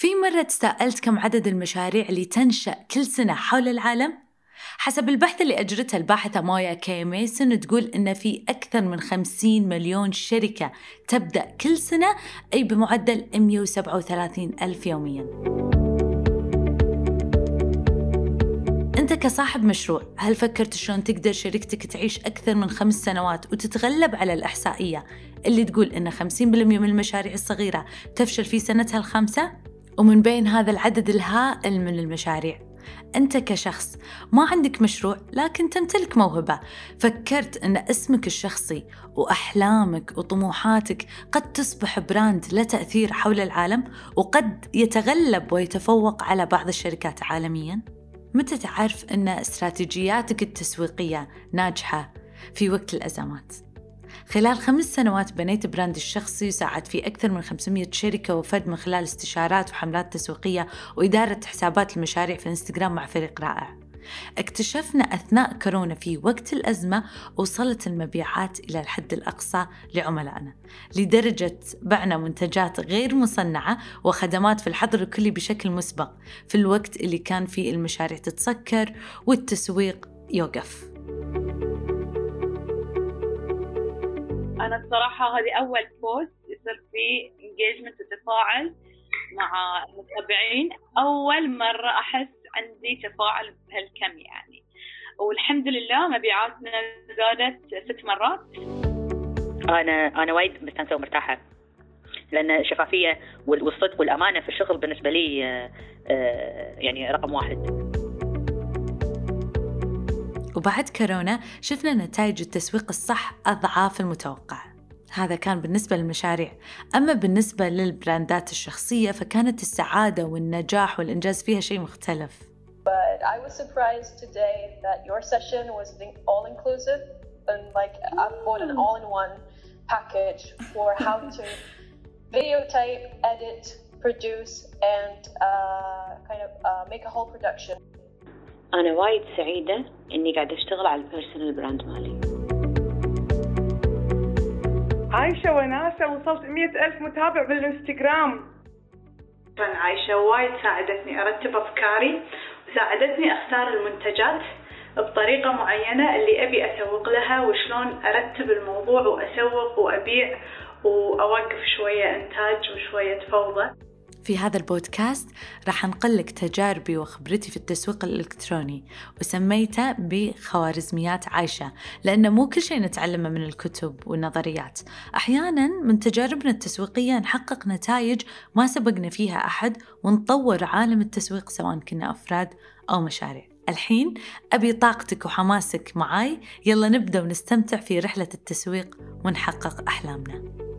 في مرة تساءلت كم عدد المشاريع اللي تنشأ كل سنة حول العالم؟ حسب البحث اللي أجرته الباحثة مايا كي ميسون تقول إن في أكثر من 50 مليون شركة تبدأ كل سنة أي بمعدل 137 ألف يومياً أنت كصاحب مشروع هل فكرت شلون تقدر شركتك تعيش أكثر من خمس سنوات وتتغلب على الإحصائية اللي تقول إن 50% من المشاريع الصغيرة تفشل في سنتها الخامسة؟ ومن بين هذا العدد الهائل من المشاريع أنت كشخص ما عندك مشروع لكن تمتلك موهبة فكرت أن اسمك الشخصي وأحلامك وطموحاتك قد تصبح براند له تأثير حول العالم وقد يتغلب ويتفوق على بعض الشركات عالمياً؟ متى تعرف أن استراتيجياتك التسويقية ناجحة في وقت الأزمات؟ خلال خمس سنوات بنيت براند الشخصي وساعد في أكثر من 500 شركة وفد من خلال استشارات وحملات تسويقية وإدارة حسابات المشاريع في الانستغرام مع فريق رائع. اكتشفنا أثناء كورونا في وقت الأزمة وصلت المبيعات إلى الحد الأقصى لعملائنا لدرجة بعنا منتجات غير مصنعة وخدمات في الحظر الكلي بشكل مسبق في الوقت اللي كان فيه المشاريع تتسكر والتسويق يوقف. أنا الصراحة هذه أول post يصير فيه engagement وتفاعل مع المتابعين. أول مرة أحس عندي تفاعل بهالكم يعني. والحمد لله مبيعاتنا زادت ست مرات. أنا أنا وايد مستانسة ومرتاحة. لأن الشفافية والصدق والأمانة في الشغل بالنسبة لي آه، آه، يعني رقم واحد. وبعد كورونا شفنا نتائج التسويق الصح أضعاف المتوقع هذا كان بالنسبة للمشاريع أما بالنسبة للبراندات الشخصية فكانت السعادة والنجاح والإنجاز فيها شيء مختلف But I was surprised today that your session was all inclusive and like I bought an all-in-one package for how to videotape, edit, produce and uh, kind of uh, make a whole production. أنا وايد سعيدة إني قاعدة أشتغل على ال personal brand مالي. عايشة وناسة وصلت مئة ألف متابع بالإنستغرام. عايشة وايد ساعدتني أرتب أفكاري وساعدتني أختار المنتجات بطريقة معينة اللي أبي أسوق لها وشلون أرتب الموضوع وأسوق وأبيع وأوقف شوية إنتاج وشوية فوضى. في هذا البودكاست راح أنقلك تجاربي وخبرتي في التسويق الإلكتروني وسميته بخوارزميات عايشة لأن مو كل شيء نتعلمه من الكتب والنظريات. أحيانا من تجاربنا التسويقية نحقق نتائج ما سبقنا فيها أحد ونطور عالم التسويق سواء كنا أفراد أو مشاريع. الحين أبي طاقتك وحماسك معاي يلا نبدأ ونستمتع في رحلة التسويق ونحقق أحلامنا.